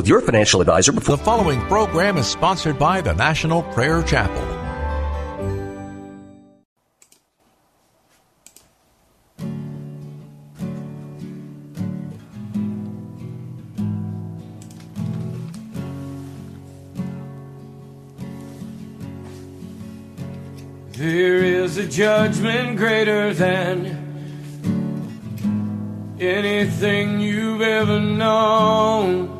with your financial advisor before. The following program is sponsored by the National Prayer Chapel. There is a judgment greater than anything you've ever known.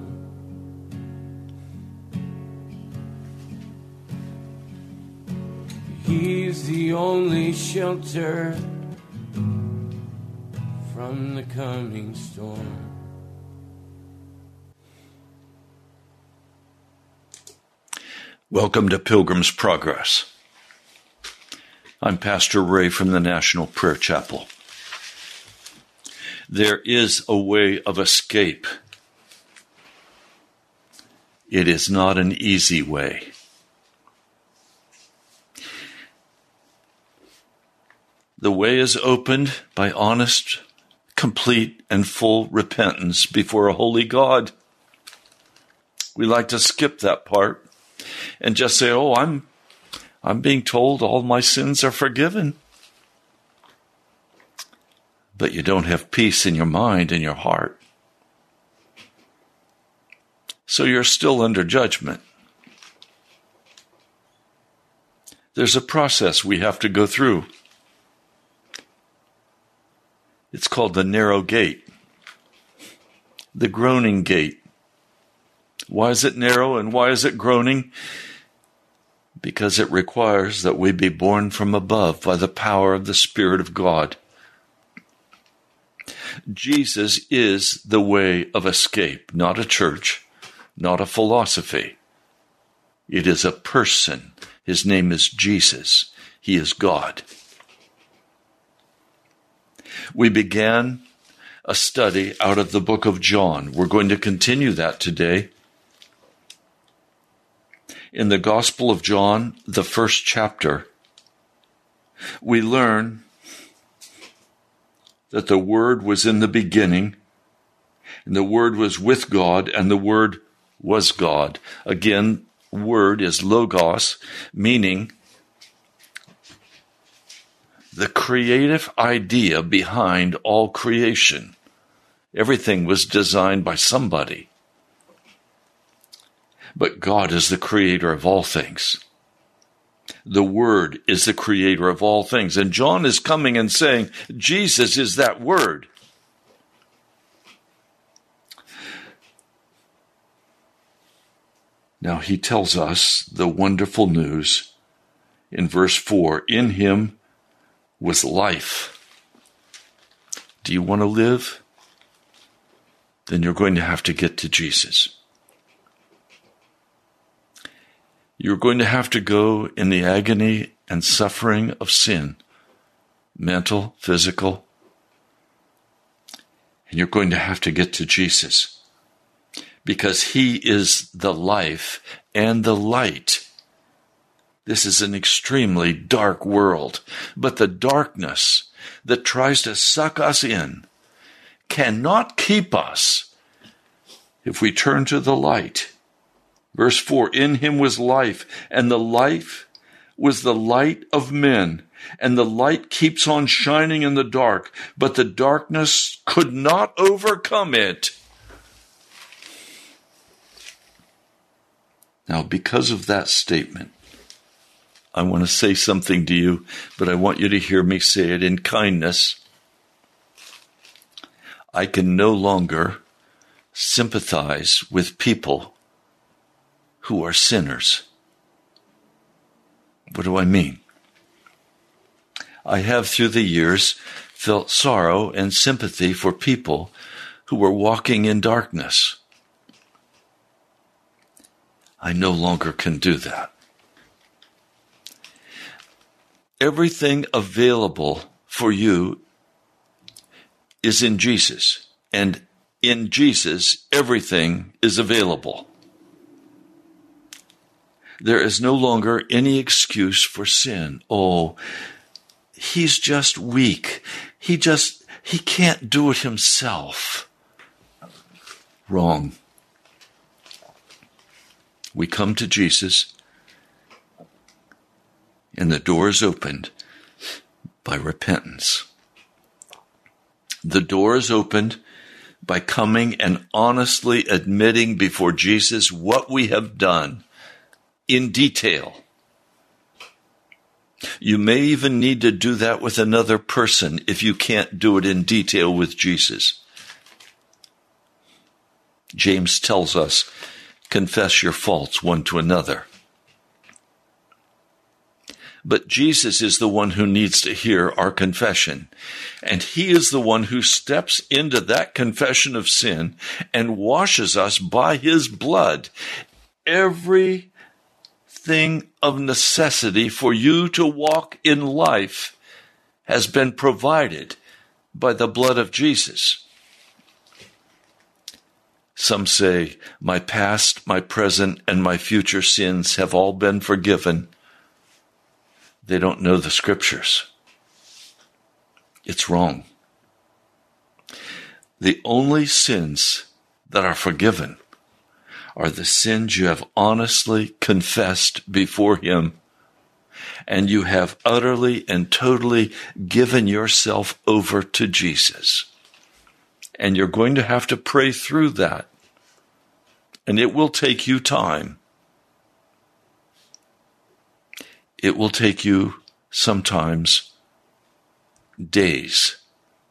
He's the only shelter from the coming storm. Welcome to Pilgrim's Progress. I'm Pastor Ray from the National Prayer Chapel. There is a way of escape. It is not an easy way. The way is opened by honest, complete, and full repentance before a holy God. We like to skip that part and just say, "Oh, I'm I'm being told all my sins are forgiven." But you don't have peace in your mind and your heart. So you're still under judgment. There's a process we have to go through. It's called the narrow gate, the groaning gate. Why is it narrow and why is it groaning? because it requires that we be born from above by the power of the Spirit of God. Jesus is the way of escape, not a church, not a philosophy. It is a person. His name is Jesus. He is God. We began a study out of the book of John. We're going to continue that today in the Gospel of John, the first chapter, we learn that the Word was in the beginning, and the Word was with God, and the Word was God. Again, word is logos, meaning the creative idea behind all creation. Everything was designed by somebody. But God is the creator of all things. The Word is the creator of all things. And John is coming and saying, Jesus is that Word. Now he tells us the wonderful news in verse 4 In him was life. Do you want to live? Then you're going to have to get to Jesus. You're going to have to go in the agony and suffering of sin, mental, physical, and you're going to have to get to Jesus because He is the life and the light. This is an extremely dark world, but the darkness that tries to suck us in cannot keep us if we turn to the light Verse 4 In him was life, and the life was the light of men. And the light keeps on shining in the dark, but the darkness could not overcome it. Now, because of that statement, I want to say something to you, but I want you to hear me say it in kindness. I can no longer sympathize with people who are sinners. What do I mean? I have through the years felt sorrow and sympathy for people who were walking in darkness. I no longer can do that. Everything available for you is in Jesus, and in Jesus, everything is available there is no longer any excuse for sin. Oh, he's just weak. He just, he can't do it himself. Wrong. We come to Jesus, and the door is opened by repentance. The door is opened by coming and honestly admitting before Jesus what we have done in detail. You may even need to do that with another person if you can't do it in detail with Jesus. James tells us, confess your faults one to another. But Jesus is the one who needs to hear our confession. And he is the one who steps into that confession of sin and washes us by his blood. Every everything of necessity for you to walk in life has been provided by the blood of Jesus. Some say, My past, my present, and my future sins have all been forgiven. They don't know the scriptures. It's wrong. The only sins that are forgiven are the sins you have honestly confessed before Him and you have utterly and totally given yourself over to Jesus. And you're going to have to pray through that. And it will take you time. It will take you sometimes days,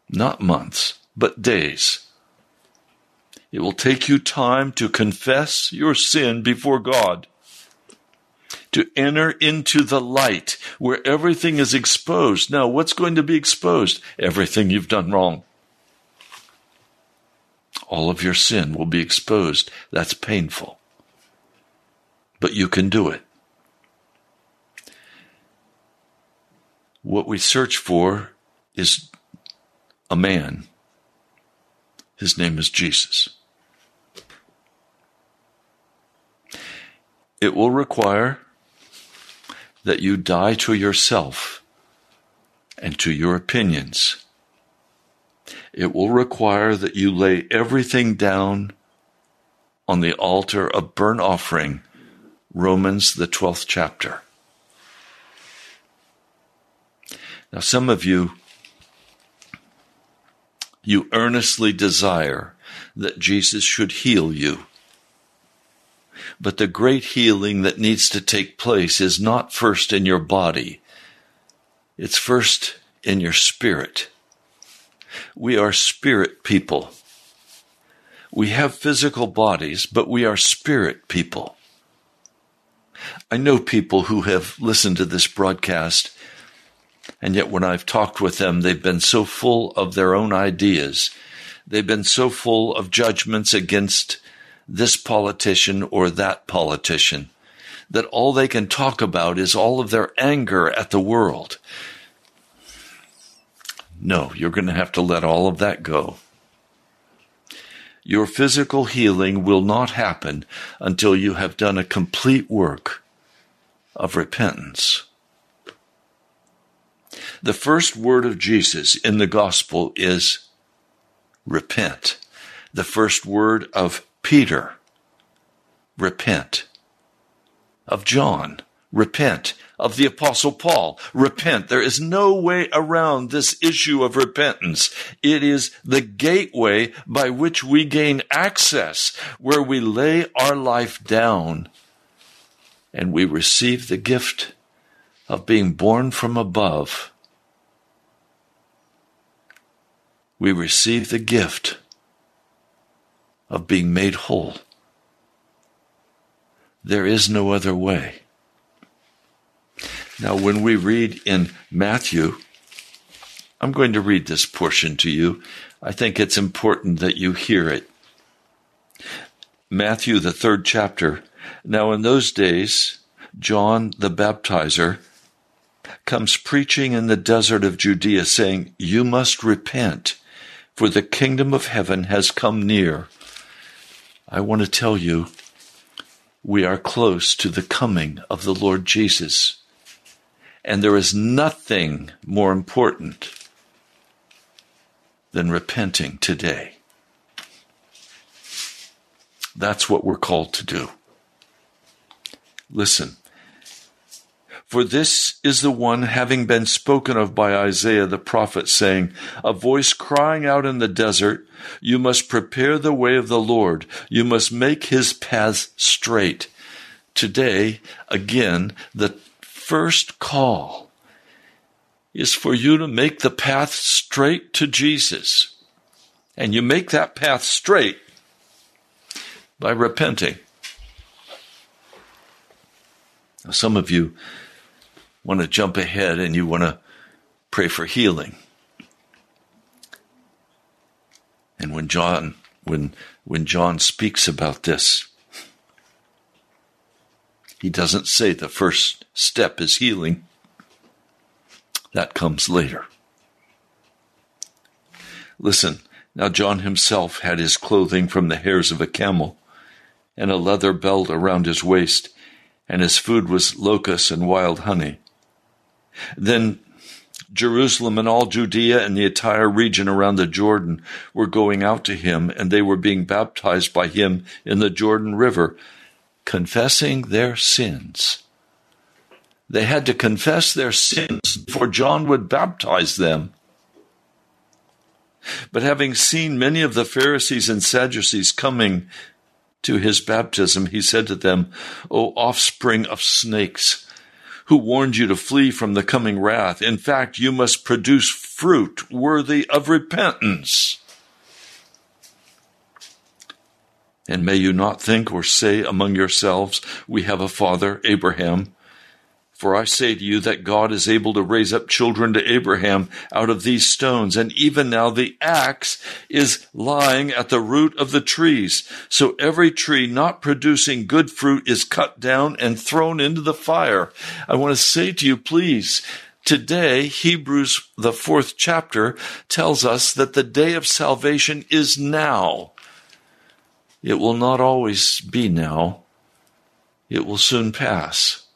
not months, but days. It will take you time to confess your sin before God, to enter into the light where everything is exposed. Now, what's going to be exposed? Everything you've done wrong. All of your sin will be exposed. That's painful. But you can do it. What we search for is a man. His name is Jesus. It will require that you die to yourself and to your opinions. It will require that you lay everything down on the altar of burnt offering, Romans, the 12th chapter. Now, some of you, you earnestly desire that Jesus should heal you. But the great healing that needs to take place is not first in your body, it's first in your spirit. We are spirit people. We have physical bodies, but we are spirit people. I know people who have listened to this broadcast, and yet when I've talked with them, they've been so full of their own ideas. They've been so full of judgments against this politician or that politician that all they can talk about is all of their anger at the world. No, you're going to have to let all of that go. Your physical healing will not happen until you have done a complete work of repentance. The first word of Jesus in the gospel is repent. The first word of Peter, repent. Of John, repent. Of the apostle Paul, repent. There is no way around this issue of repentance. It is the gateway by which we gain access, where we lay our life down and we receive the gift of being born from above. We receive the gift of being made whole. There is no other way. Now, when we read in Matthew, I'm going to read this portion to you. I think it's important that you hear it. Matthew, the third chapter. Now, in those days, John the baptizer comes preaching in the desert of Judea, saying, You must repent, for the kingdom of heaven has come near. I want to tell you, we are close to the coming of the Lord Jesus. And there is nothing more important than repenting today. That's what we're called to do. Listen. For this is the one having been spoken of by Isaiah the prophet, saying, A voice crying out in the desert, You must prepare the way of the Lord, you must make his paths straight. Today, again, the first call is for you to make the path straight to Jesus. And you make that path straight by repenting. Now, some of you want to jump ahead and you want to pray for healing. And when John when when John speaks about this, He doesn't say the first step is healing. That comes later. Listen, now John himself had his clothing from the hairs of a camel, and a leather belt around his waist, and his food was locusts and wild honey. Then Jerusalem and all Judea and the entire region around the Jordan were going out to him, and they were being baptized by him in the Jordan River, confessing their sins. They had to confess their sins before John would baptize them. But having seen many of the Pharisees and Sadducees coming to his baptism, he said to them, O offspring of snakes, who warned you to flee from the coming wrath. In fact, you must produce fruit worthy of repentance. And may you not think or say among yourselves, We have a father, Abraham. For I say to you that God is able to raise up children to Abraham out of these stones, and even now the axe is lying at the root of the trees. So every tree not producing good fruit is cut down and thrown into the fire. I want to say to you, please, Today, Hebrews, the fourth chapter, tells us that the day of salvation is now. It will not always be now. It will soon pass.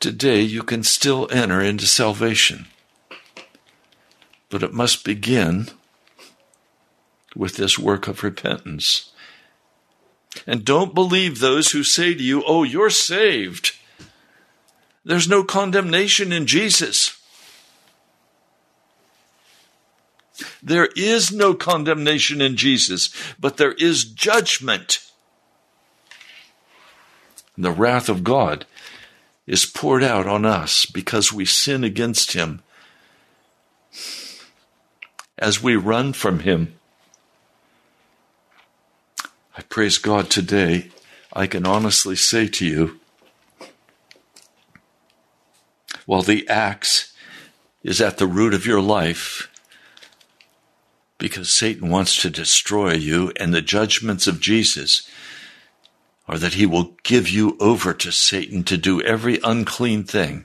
Today you can still enter into salvation. But it must begin with this work of repentance. And don't believe those who say to you, Oh, you're saved. There's no condemnation in Jesus. There is no condemnation in Jesus, but there is judgment. The wrath of God is poured out on us because we sin against Him. As we run from Him, I praise God today. I can honestly say to you, while the axe is at the root of your life, because Satan wants to destroy you, and the judgments of Jesus or that he will give you over to Satan to do every unclean thing.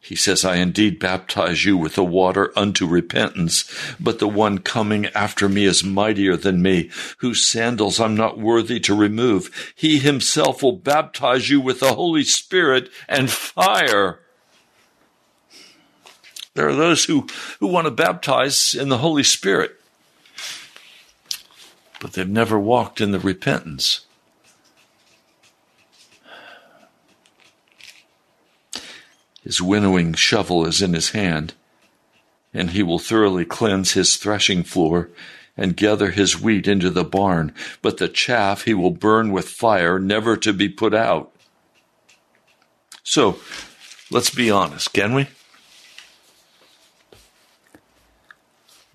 He says, I indeed baptize you with the water unto repentance, but the one coming after me is mightier than me, whose sandals I'm not worthy to remove. He himself will baptize you with the Holy Spirit and fire. There are those who, who want to baptize in the Holy Spirit but they've never walked in the repentance. His winnowing shovel is in his hand, and he will thoroughly cleanse his threshing floor and gather his wheat into the barn, but the chaff he will burn with fire, never to be put out. So, let's be honest, can we?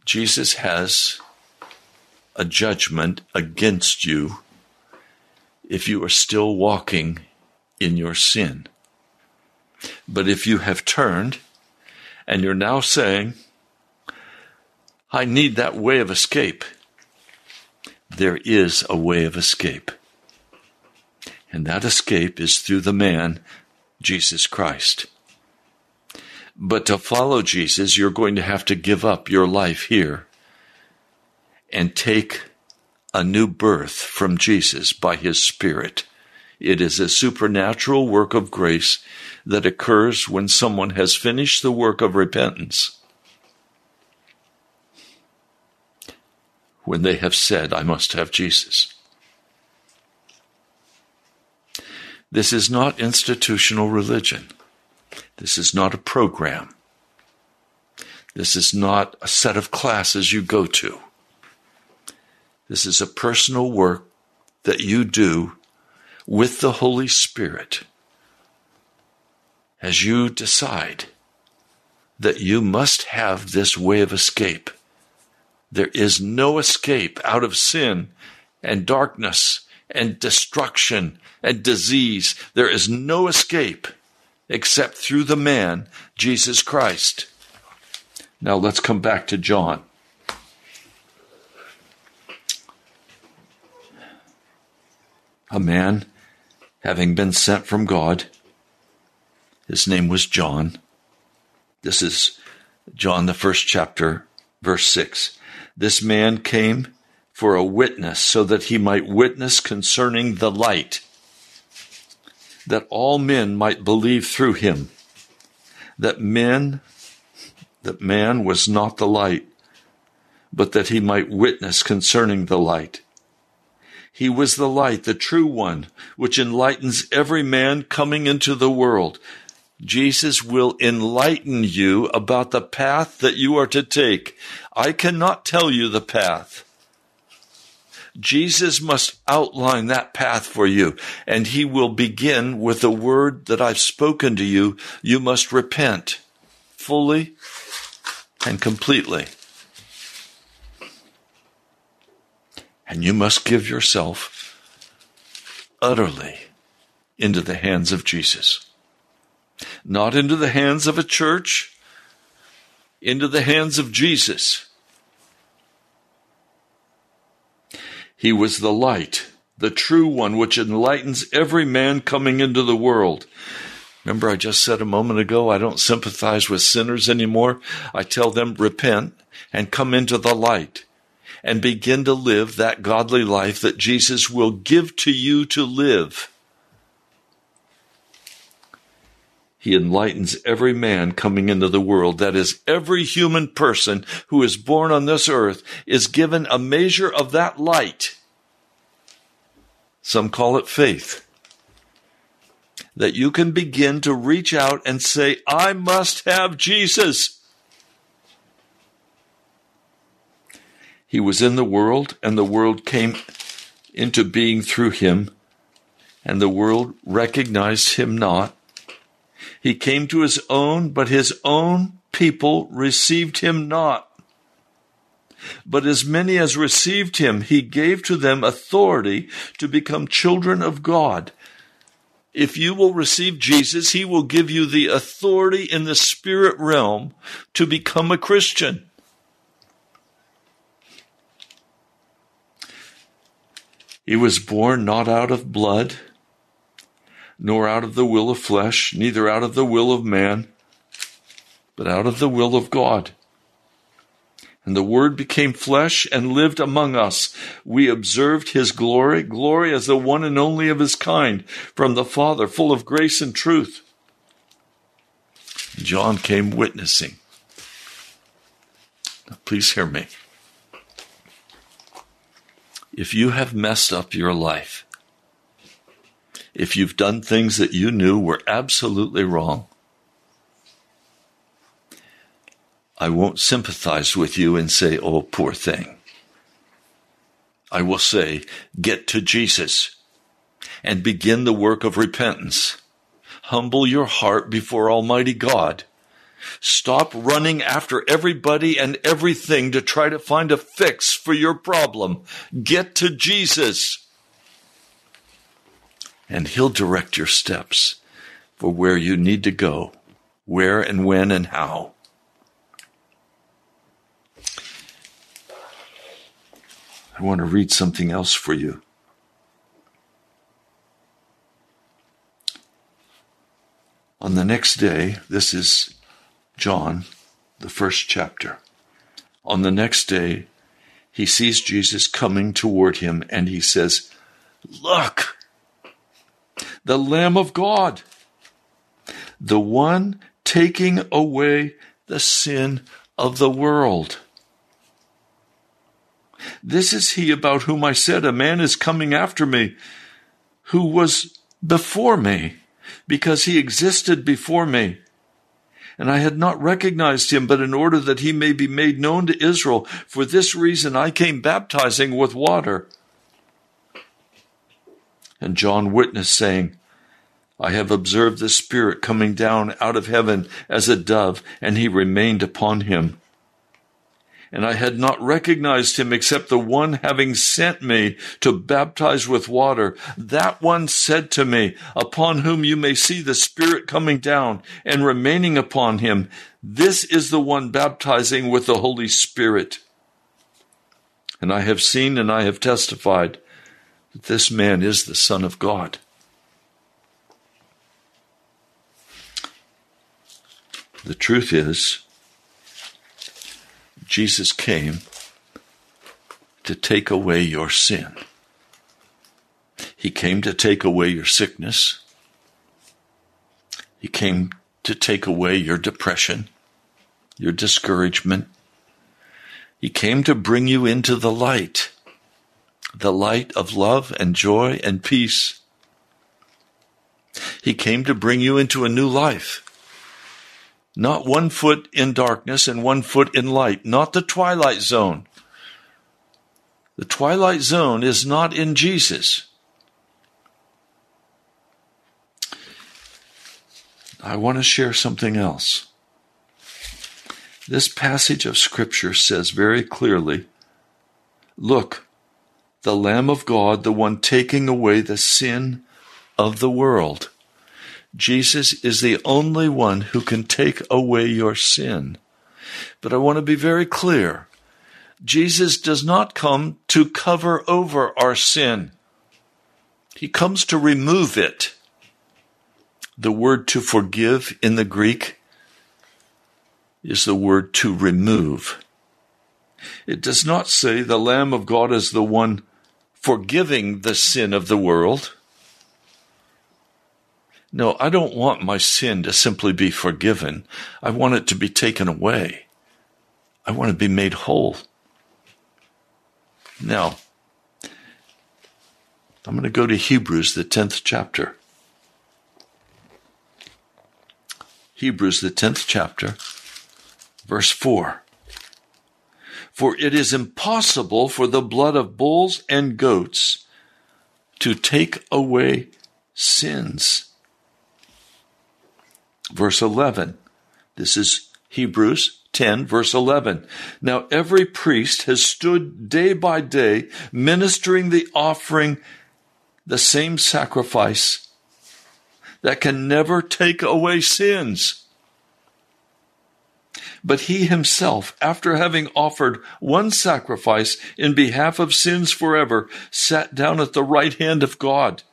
Jesus has a judgment against you if you are still walking in your sin. But if you have turned and you're now saying, I need that way of escape, there is a way of escape. And that escape is through the man, Jesus Christ. But to follow Jesus, you're going to have to give up your life here and take a new birth from Jesus by his Spirit. It is a supernatural work of grace that occurs when someone has finished the work of repentance. When they have said, I must have Jesus. This is not institutional religion. This is not a program. This is not a set of classes you go to. This is a personal work that you do with the Holy Spirit as you decide that you must have this way of escape. There is no escape out of sin and darkness and destruction and disease. There is no escape except through the man, Jesus Christ. Now let's come back to John. A man having been sent from God. His name was John. This is John, the first chapter, verse 6. This man came for a witness so that he might witness concerning the light, that all men might believe through him, that men, that man was not the light, but that he might witness concerning the light. He was the light, the true one, which enlightens every man coming into the world. Jesus will enlighten you about the path that you are to take. I cannot tell you the path. Jesus must outline that path for you, and he will begin with the word that I've spoken to you. You must repent fully and completely. And you must give yourself utterly into the hands of Jesus. Not into the hands of a church, into the hands of Jesus. He was the light, the true one, which enlightens every man coming into the world. Remember, I just said a moment ago, I don't sympathize with sinners anymore. I tell them, repent and come into the light and begin to live that godly life that Jesus will give to you to live. He enlightens every man coming into the world. That is, every human person who is born on this earth is given a measure of that light. Some call it faith. That you can begin to reach out and say, I must have Jesus. He was in the world, and the world came into being through him, and the world recognized him not. He came to his own, but his own people received him not. But as many as received him, he gave to them authority to become children of God. If you will receive Jesus, he will give you the authority in the spirit realm to become a Christian. He was born not out of blood, nor out of the will of flesh, neither out of the will of man, but out of the will of God. And the Word became flesh and lived among us. We observed His glory, glory as the one and only of His kind, from the Father, full of grace and truth. John came witnessing. Now, please hear me if you have messed up your life, if you've done things that you knew were absolutely wrong, I won't sympathize with you and say, oh, poor thing. I will say, get to Jesus and begin the work of repentance. Humble your heart before Almighty God Stop running after everybody and everything to try to find a fix for your problem. Get to Jesus. And He'll direct your steps for where you need to go, where and when and how. I want to read something else for you. On the next day, this is John, the first chapter. On the next day, he sees Jesus coming toward him and he says, Look, the Lamb of God, the one taking away the sin of the world. This is he about whom I said, A man is coming after me, who was before me, because he existed before me and I had not recognized him, but in order that he may be made known to Israel. For this reason I came baptizing with water. And John witnessed, saying, I have observed the Spirit coming down out of heaven as a dove, and he remained upon him and I had not recognized him except the one having sent me to baptize with water. That one said to me, upon whom you may see the Spirit coming down and remaining upon him. This is the one baptizing with the Holy Spirit. And I have seen and I have testified that this man is the Son of God. The truth is, Jesus came to take away your sin. He came to take away your sickness. He came to take away your depression, your discouragement. He came to bring you into the light, the light of love and joy and peace. He came to bring you into a new life. Not one foot in darkness and one foot in light, not the twilight zone. The twilight zone is not in Jesus. I want to share something else. This passage of Scripture says very clearly Look, the Lamb of God, the one taking away the sin of the world. Jesus is the only one who can take away your sin. But I want to be very clear. Jesus does not come to cover over our sin. He comes to remove it. The word to forgive in the Greek is the word to remove. It does not say the Lamb of God is the one forgiving the sin of the world. No, I don't want my sin to simply be forgiven. I want it to be taken away. I want to be made whole. Now, I'm going to go to Hebrews, the 10th chapter. Hebrews, the 10th chapter, verse 4. For it is impossible for the blood of bulls and goats to take away sins. Verse 11. This is Hebrews 10, verse 11. Now every priest has stood day by day ministering the offering, the same sacrifice that can never take away sins. But he himself, after having offered one sacrifice in behalf of sins forever, sat down at the right hand of God.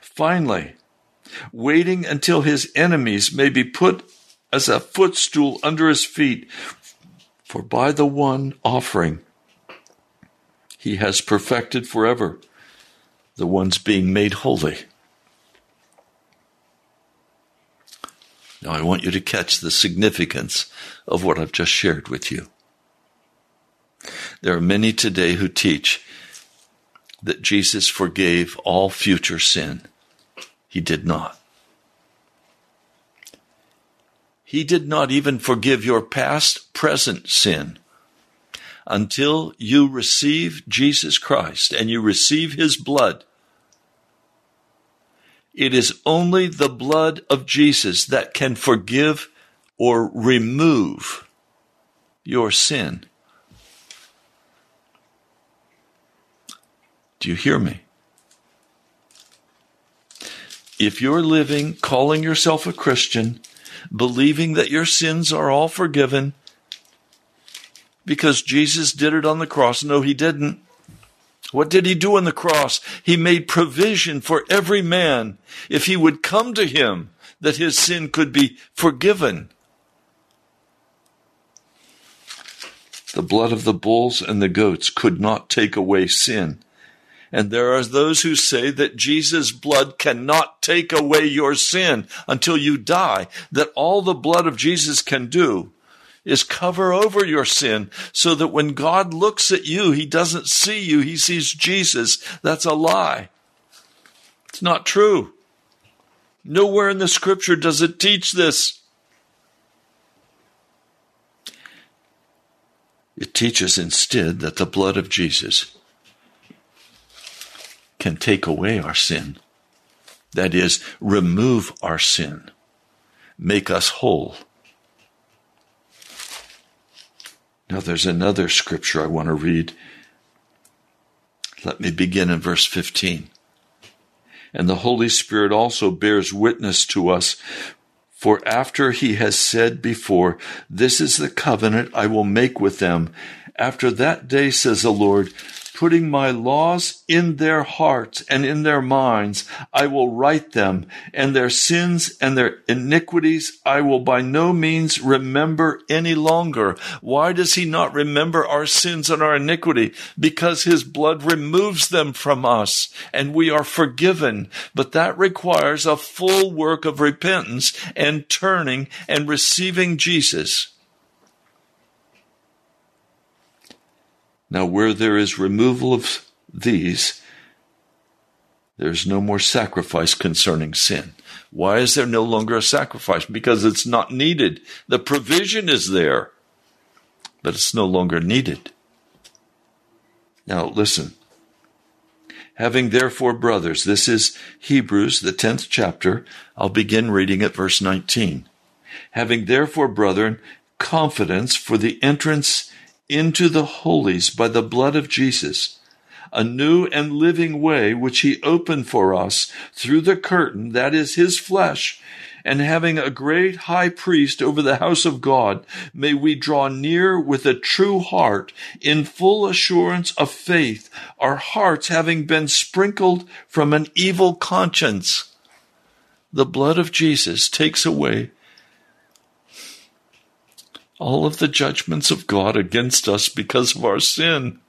Finally, waiting until his enemies may be put as a footstool under his feet, for by the one offering he has perfected forever the ones being made holy. Now, I want you to catch the significance of what I've just shared with you. There are many today who teach that Jesus forgave all future sin. He did not. He did not even forgive your past, present sin. Until you receive Jesus Christ and you receive His blood, it is only the blood of Jesus that can forgive or remove your sin. Do you hear me? If you're living, calling yourself a Christian, believing that your sins are all forgiven because Jesus did it on the cross, no, he didn't. What did he do on the cross? He made provision for every man if he would come to him that his sin could be forgiven. The blood of the bulls and the goats could not take away sin. And there are those who say that Jesus' blood cannot take away your sin until you die, that all the blood of Jesus can do is cover over your sin so that when God looks at you, he doesn't see you, he sees Jesus. That's a lie. It's not true. Nowhere in the scripture does it teach this. It teaches instead that the blood of Jesus can take away our sin. That is, remove our sin, make us whole. Now, there's another scripture I want to read. Let me begin in verse 15. And the Holy Spirit also bears witness to us. For after he has said before, This is the covenant I will make with them. After that day, says the Lord, putting my laws in their hearts and in their minds, I will write them, and their sins and their iniquities I will by no means remember any longer. Why does he not remember our sins and our iniquity? Because his blood removes them from us, and we are forgiven. But that requires a full work of repentance and turning and receiving Jesus. Now, where there is removal of these, there's no more sacrifice concerning sin. Why is there no longer a sacrifice? Because it's not needed. The provision is there, but it's no longer needed. Now, listen. Having therefore, brothers, this is Hebrews, the 10th chapter. I'll begin reading at verse 19. Having therefore, brethren, confidence for the entrance into the holies by the blood of Jesus, a new and living way which he opened for us through the curtain that is his flesh. And having a great high priest over the house of God, may we draw near with a true heart in full assurance of faith, our hearts having been sprinkled from an evil conscience. The blood of Jesus takes away all of the judgments of God against us because of our sin.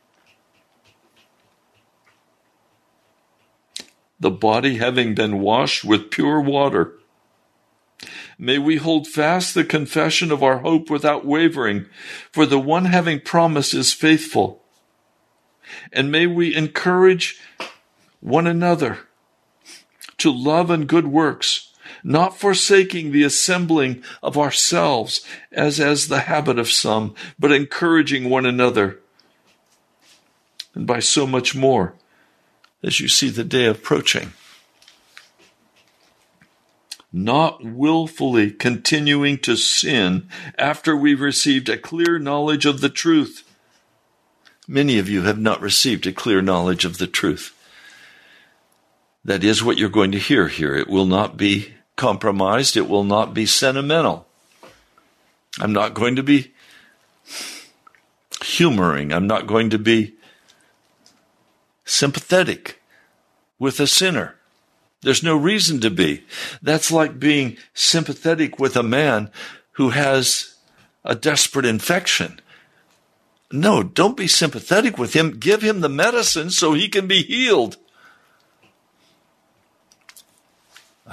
The body having been washed with pure water. May we hold fast the confession of our hope without wavering, for the one having promised is faithful. And may we encourage one another to love and good works not forsaking the assembling of ourselves as as the habit of some, but encouraging one another. And by so much more as you see the day approaching. Not willfully continuing to sin after we've received a clear knowledge of the truth. Many of you have not received a clear knowledge of the truth. That is what you're going to hear here. It will not be compromised. It will not be sentimental. I'm not going to be humoring. I'm not going to be sympathetic with a sinner. There's no reason to be. That's like being sympathetic with a man who has a desperate infection. No, don't be sympathetic with him. Give him the medicine so he can be healed.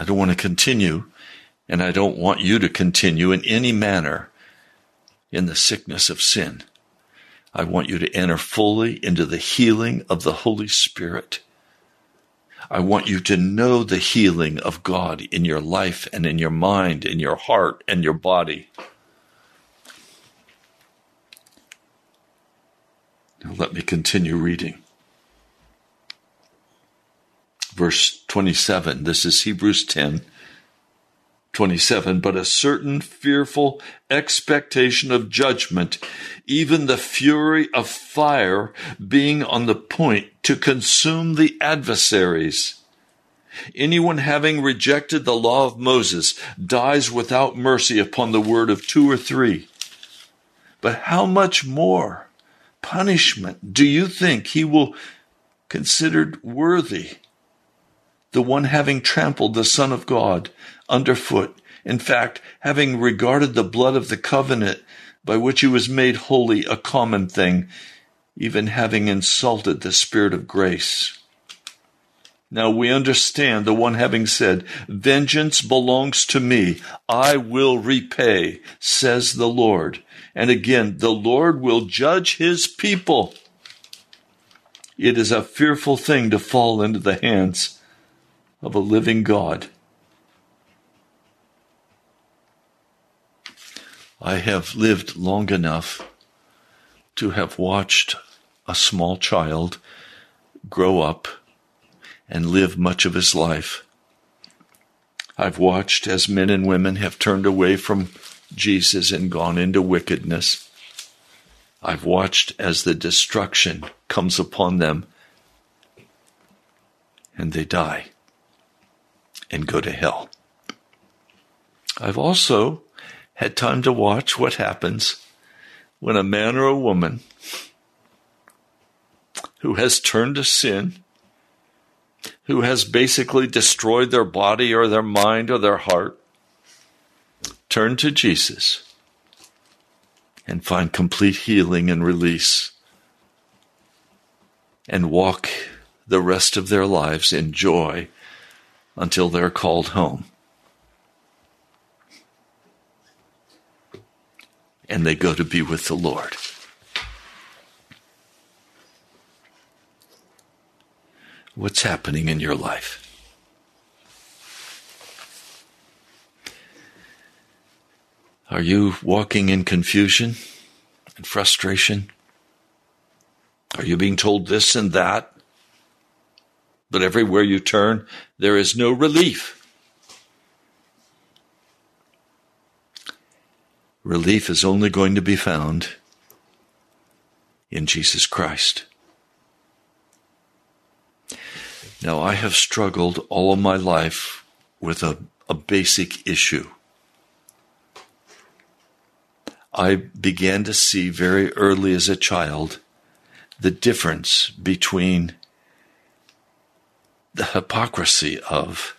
I don't want to continue, and I don't want you to continue in any manner in the sickness of sin. I want you to enter fully into the healing of the Holy Spirit. I want you to know the healing of God in your life and in your mind, in your heart and your body. Now let me continue reading verse 27. This is Hebrews 10. 27, but a certain fearful expectation of judgment, even the fury of fire being on the point to consume the adversaries. Anyone having rejected the law of Moses dies without mercy upon the word of two or three. But how much more punishment do you think he will considered worthy the one having trampled the Son of God underfoot, in fact, having regarded the blood of the covenant by which he was made holy a common thing, even having insulted the Spirit of grace. Now we understand the one having said, Vengeance belongs to me, I will repay, says the Lord. And again, the Lord will judge his people. It is a fearful thing to fall into the hands of a living God. I have lived long enough to have watched a small child grow up and live much of his life. I've watched as men and women have turned away from Jesus and gone into wickedness. I've watched as the destruction comes upon them and they die and go to hell. I've also had time to watch what happens when a man or a woman who has turned to sin, who has basically destroyed their body or their mind or their heart, turn to Jesus and find complete healing and release and walk the rest of their lives in joy until they're called home. And they go to be with the Lord. What's happening in your life? Are you walking in confusion and frustration? Are you being told this and that? But everywhere you turn, there is no relief. Relief is only going to be found in Jesus Christ. Now, I have struggled all of my life with a, a basic issue. I began to see very early as a child the difference between the hypocrisy of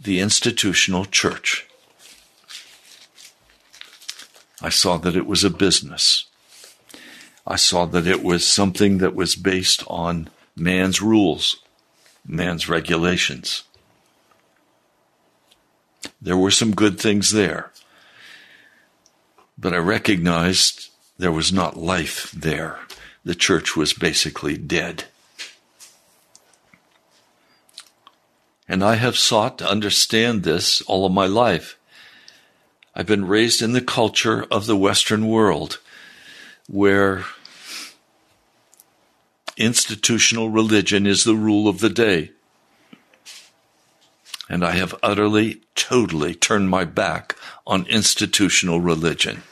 the institutional church. I saw that it was a business. I saw that it was something that was based on man's rules man's regulations. There were some good things there, but I recognized there was not life there. The church was basically dead. And I have sought to understand this all of my life. I've been raised in the culture of the Western world where institutional religion is the rule of the day. And I have utterly, totally turned my back on institutional religion.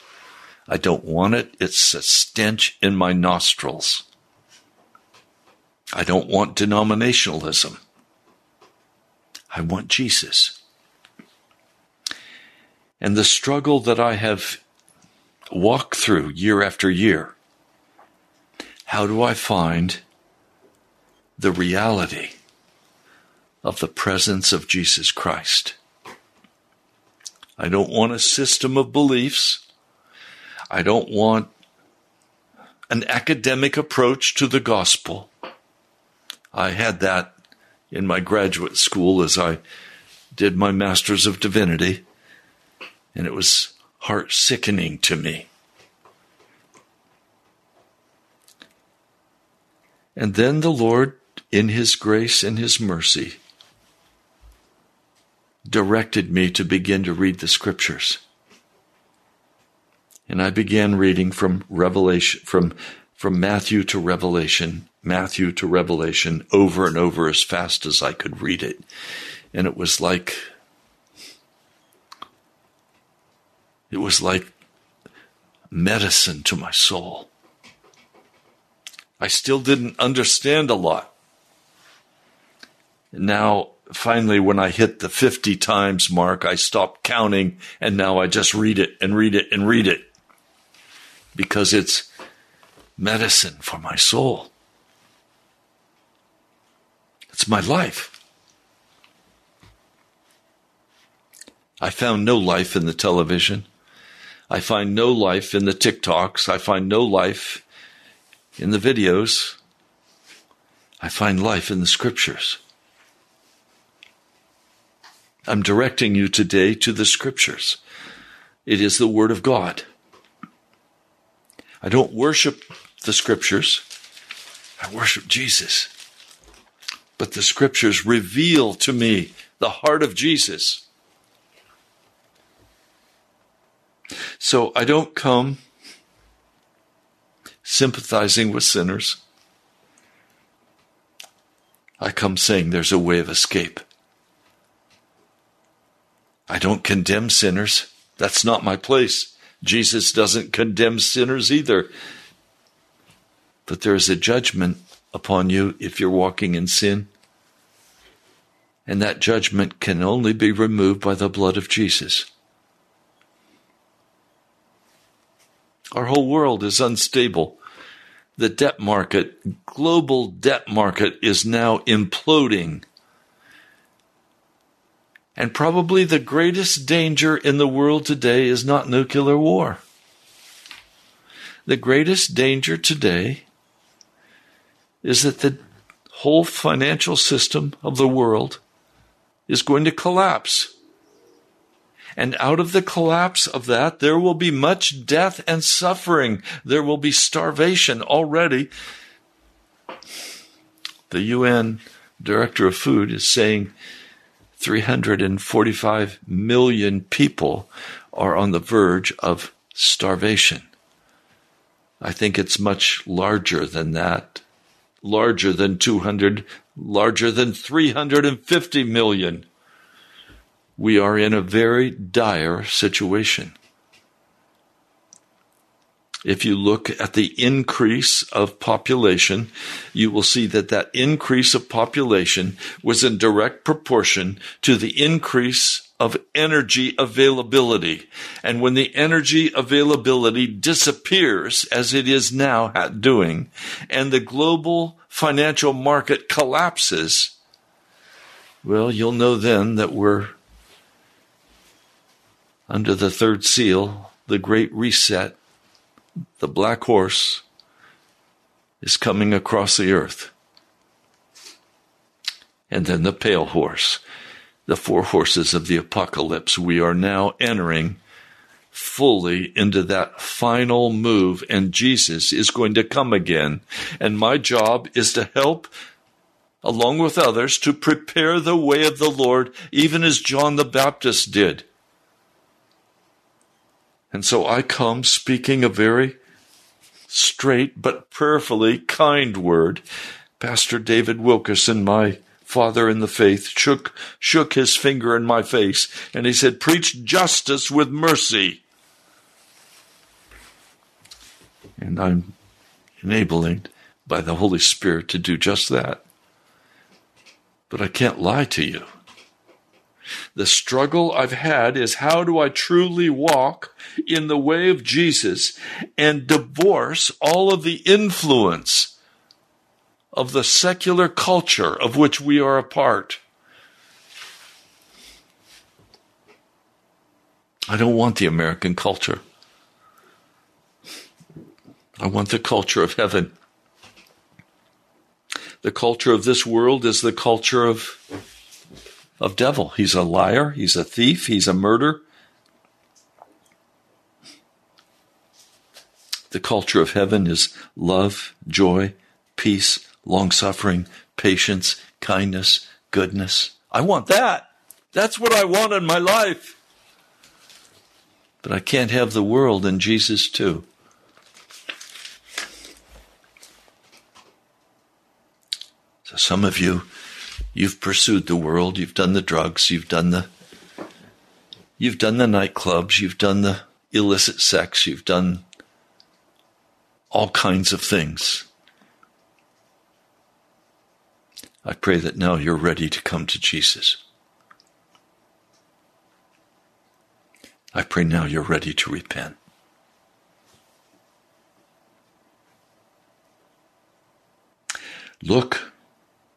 I don't want it. It's a stench in my nostrils. I don't want denominationalism. I want Jesus. And the struggle that I have walked through year after year how do I find the reality of the presence of Jesus Christ? I don't want a system of beliefs. I don't want an academic approach to the gospel. I had that in my graduate school as I did my Master's of Divinity, and it was heart sickening to me. And then the Lord, in His grace and His mercy, directed me to begin to read the scriptures. And I began reading from Revelation, from, from Matthew to Revelation, Matthew to Revelation, over and over as fast as I could read it. And it was like, it was like medicine to my soul. I still didn't understand a lot. Now, finally, when I hit the 50 times mark, I stopped counting and now I just read it and read it and read it because it's medicine for my soul. It's my life. I found no life in the television. I find no life in the TikToks. I find no life in the videos, I find life in the scriptures. I'm directing you today to the scriptures. It is the Word of God. I don't worship the scriptures, I worship Jesus. But the scriptures reveal to me the heart of Jesus. So I don't come sympathizing with sinners. I come saying there's a way of escape. I don't condemn sinners. That's not my place. Jesus doesn't condemn sinners either. But there is a judgment upon you if you're walking in sin. And that judgment can only be removed by the blood of Jesus. Our whole world is unstable. The debt market, global debt market, is now imploding. And probably the greatest danger in the world today is not nuclear war. The greatest danger today is that the whole financial system of the world is going to collapse. And out of the collapse of that, there will be much death and suffering. There will be starvation already. The UN Director of Food is saying 345 million people are on the verge of starvation. I think it's much larger than that, larger than 200, larger than 350 million we are in a very dire situation. If you look at the increase of population, you will see that that increase of population was in direct proportion to the increase of energy availability. And when the energy availability disappears, as it is now doing, and the global financial market collapses, well, you'll know then that we're under the third seal, the great reset, the black horse is coming across the earth. And then the pale horse, the four horses of the apocalypse. We are now entering fully into that final move, and Jesus is going to come again. And my job is to help, along with others, to prepare the way of the Lord, even as John the Baptist did. And so I come speaking a very straight but prayerfully kind word. Pastor David Wilkerson, my father in the faith, shook, shook his finger in my face and he said, Preach justice with mercy. And I'm enabling by the Holy Spirit to do just that. But I can't lie to you. The struggle I've had is how do I truly walk in the way of Jesus and divorce all of the influence of the secular culture of which we are a part? I don't want the American culture. I want the culture of heaven. The culture of this world is the culture of of devil. He's a liar, he's a thief, he's a murderer. The culture of heaven is love, joy, peace, long suffering, patience, kindness, goodness. I want that. That's what I want in my life. But I can't have the world and Jesus too. So some of you You've pursued the world. You've done the drugs. You've done the, you've done the nightclubs. You've done the illicit sex. You've done all kinds of things. I pray that now you're ready to come to Jesus. I pray now you're ready to repent. Look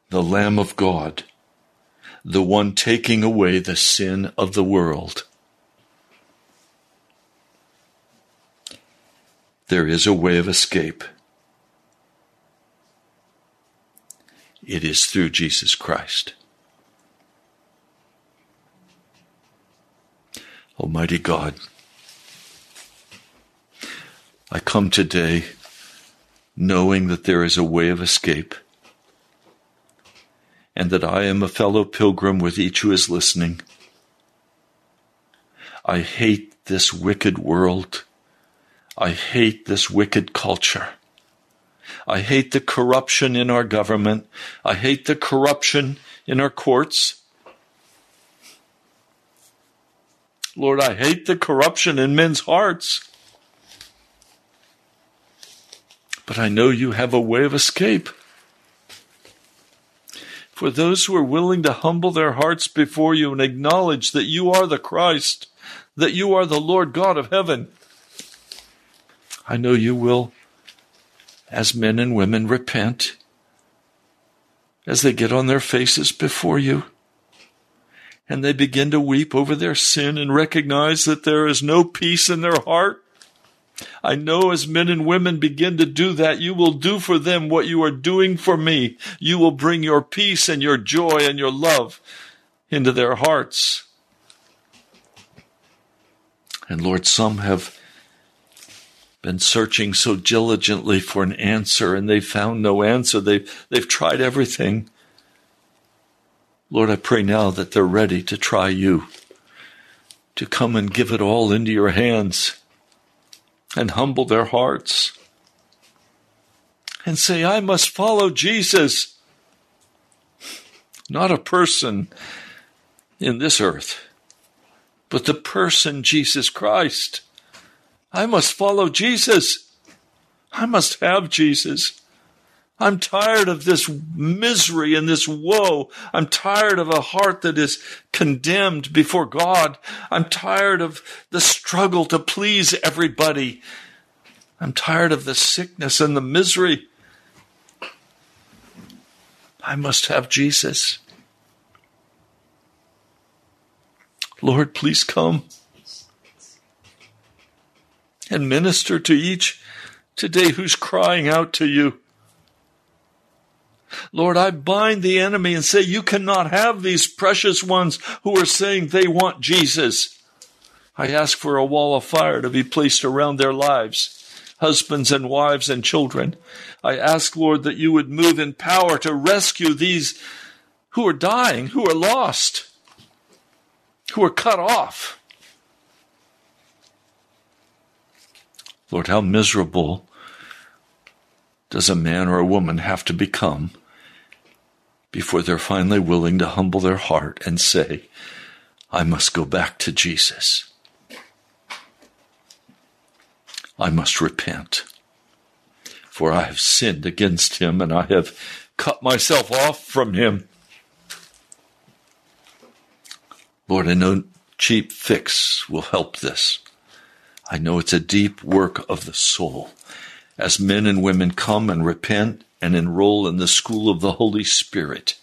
the Lamb of God, the one taking away the sin of the world. There is a way of escape. It is through Jesus Christ. Almighty God, I come today knowing that there is a way of escape and that I am a fellow pilgrim with each who is listening. I hate this wicked world. I hate this wicked culture. I hate the corruption in our government. I hate the corruption in our courts. Lord, I hate the corruption in men's hearts. But I know you have a way of escape for those who are willing to humble their hearts before you and acknowledge that you are the Christ, that you are the Lord God of heaven. I know you will as men and women repent, as they get on their faces before you, and they begin to weep over their sin and recognize that there is no peace in their heart. I know as men and women begin to do that, you will do for them what you are doing for me. You will bring your peace and your joy and your love into their hearts. And Lord, some have been searching so diligently for an answer and they've found no answer. They've, they've tried everything. Lord, I pray now that they're ready to try you, to come and give it all into your hands and humble their hearts and say, I must follow Jesus, not a person in this earth, but the person Jesus Christ. I must follow Jesus. I must have Jesus. I'm tired of this misery and this woe. I'm tired of a heart that is condemned before God. I'm tired of the struggle to please everybody. I'm tired of the sickness and the misery. I must have Jesus. Lord, please come and minister to each today who's crying out to you. Lord, I bind the enemy and say, You cannot have these precious ones who are saying they want Jesus. I ask for a wall of fire to be placed around their lives, husbands and wives and children. I ask, Lord, that you would move in power to rescue these who are dying, who are lost, who are cut off. Lord, how miserable does a man or a woman have to become before they're finally willing to humble their heart and say, I must go back to Jesus. I must repent, for I have sinned against him and I have cut myself off from him. Lord, I know cheap fix will help this. I know it's a deep work of the soul. As men and women come and repent and enroll in the school of the Holy Spirit.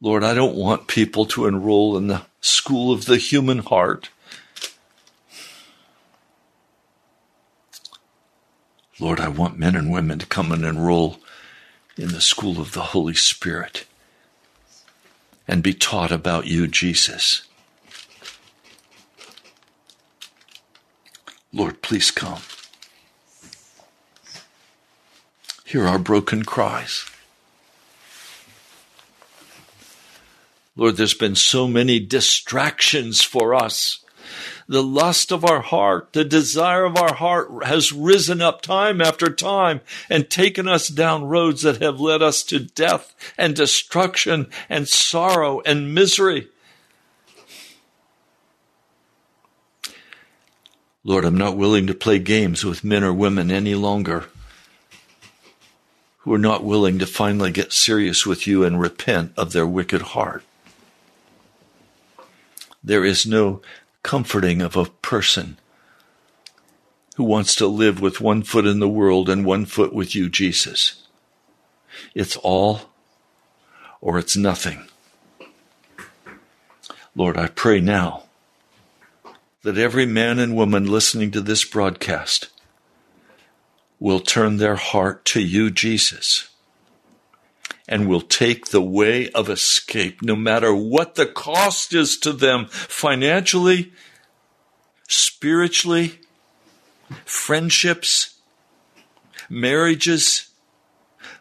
Lord, I don't want people to enroll in the school of the human heart. Lord, I want men and women to come and enroll in the school of the Holy Spirit and be taught about you, Jesus. Lord, please come. Hear our broken cries. Lord, there's been so many distractions for us. The lust of our heart, the desire of our heart has risen up time after time and taken us down roads that have led us to death and destruction and sorrow and misery. Lord, I'm not willing to play games with men or women any longer who are not willing to finally get serious with you and repent of their wicked heart. There is no comforting of a person who wants to live with one foot in the world and one foot with you, Jesus. It's all or it's nothing. Lord, I pray now that every man and woman listening to this broadcast will turn their heart to you, Jesus, and will take the way of escape, no matter what the cost is to them financially, spiritually, friendships, marriages.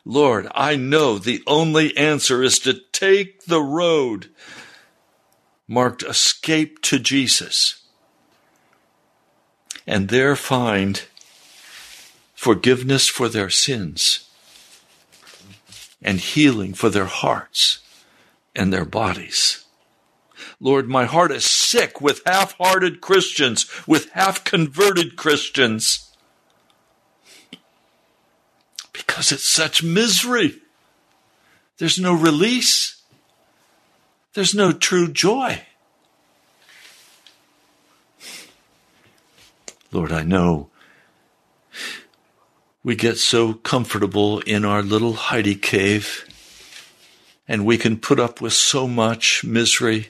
Lord, I know the only answer is to take the road marked escape to Jesus and there find forgiveness for their sins and healing for their hearts and their bodies. Lord, my heart is sick with half hearted Christians, with half converted Christians, because it's such misery. There's no release, there's no true joy. Lord, I know We get so comfortable in our little Heidi cave, and we can put up with so much misery.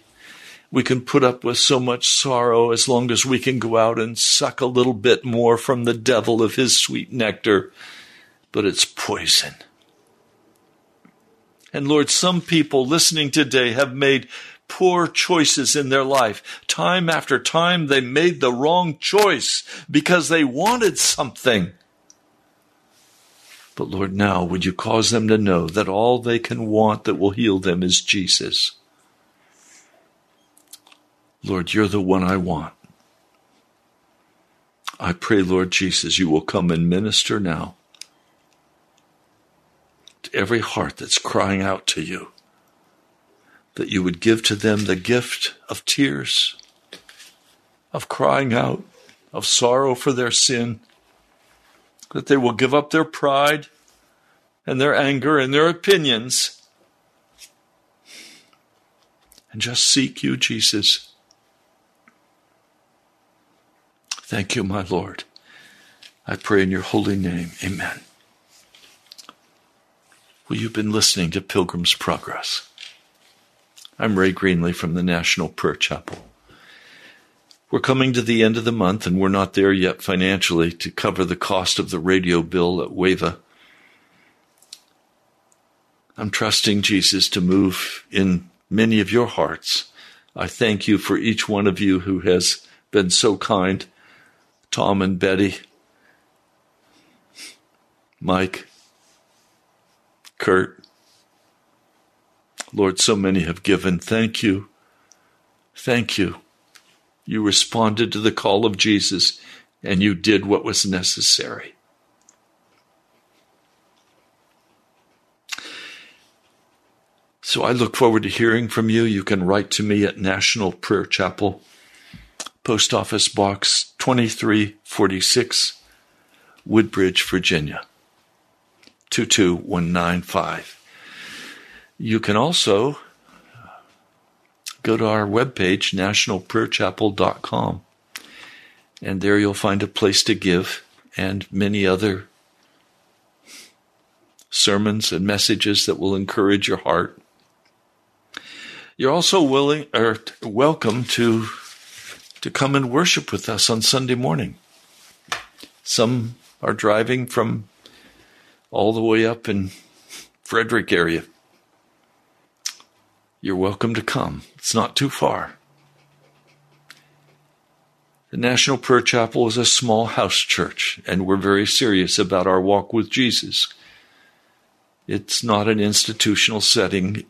We can put up with so much sorrow as long as we can go out and suck a little bit more from the devil of his sweet nectar. But it's poison. And Lord, some people listening today have made poor choices in their life. Time after time, they made the wrong choice because they wanted something. But Lord, now would you cause them to know that all they can want that will heal them is Jesus? Lord, you're the one I want. I pray, Lord Jesus, you will come and minister now to every heart that's crying out to you, that you would give to them the gift of tears, of crying out, of sorrow for their sin, that they will give up their pride and their anger and their opinions and just seek you, Jesus. Thank you, my Lord. I pray in your holy name. Amen. Well, you've been listening to Pilgrim's Progress. I'm Ray Greenley from the National Prayer Chapel. We're coming to the end of the month, and we're not there yet financially to cover the cost of the radio bill at WAVA. I'm trusting Jesus to move in many of your hearts. I thank you for each one of you who has been so kind Tom and Betty, Mike, Kurt. Lord, so many have given. Thank you. Thank you. You responded to the call of Jesus and you did what was necessary. So I look forward to hearing from you. You can write to me at National Prayer Chapel, Post Office Box 2346, Woodbridge, Virginia 22195. You can also go to our webpage, nationalprayerchapel.com, and there you'll find a place to give and many other sermons and messages that will encourage your heart. You're also willing or welcome to to come and worship with us on Sunday morning. Some are driving from all the way up in Frederick area. You're welcome to come. It's not too far. The National Prayer Chapel is a small house church, and we're very serious about our walk with Jesus. It's not an institutional setting.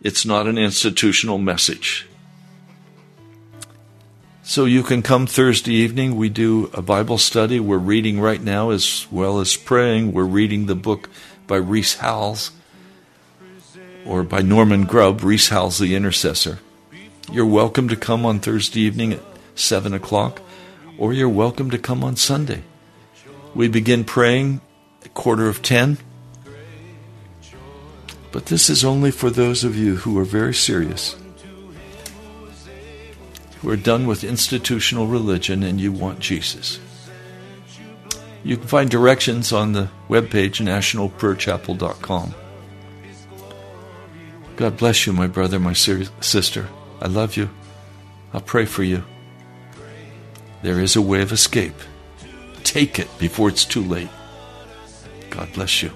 It's not an institutional message. So you can come Thursday evening. We do a Bible study. We're reading right now as well as praying. We're reading the book by Rees Howells or by Norman Grubb, Rees Howells the Intercessor. You're welcome to come on Thursday evening at 7 o'clock, or you're welcome to come on Sunday. We begin praying at quarter of 10. But this is only for those of you who are very serious who are done with institutional religion and you want Jesus. You can find directions on the webpage nationalprayerchapel.com. God bless you, my brother, my sister. I love you. I'll pray for you. There is a way of escape. Take it before it's too late. God bless you.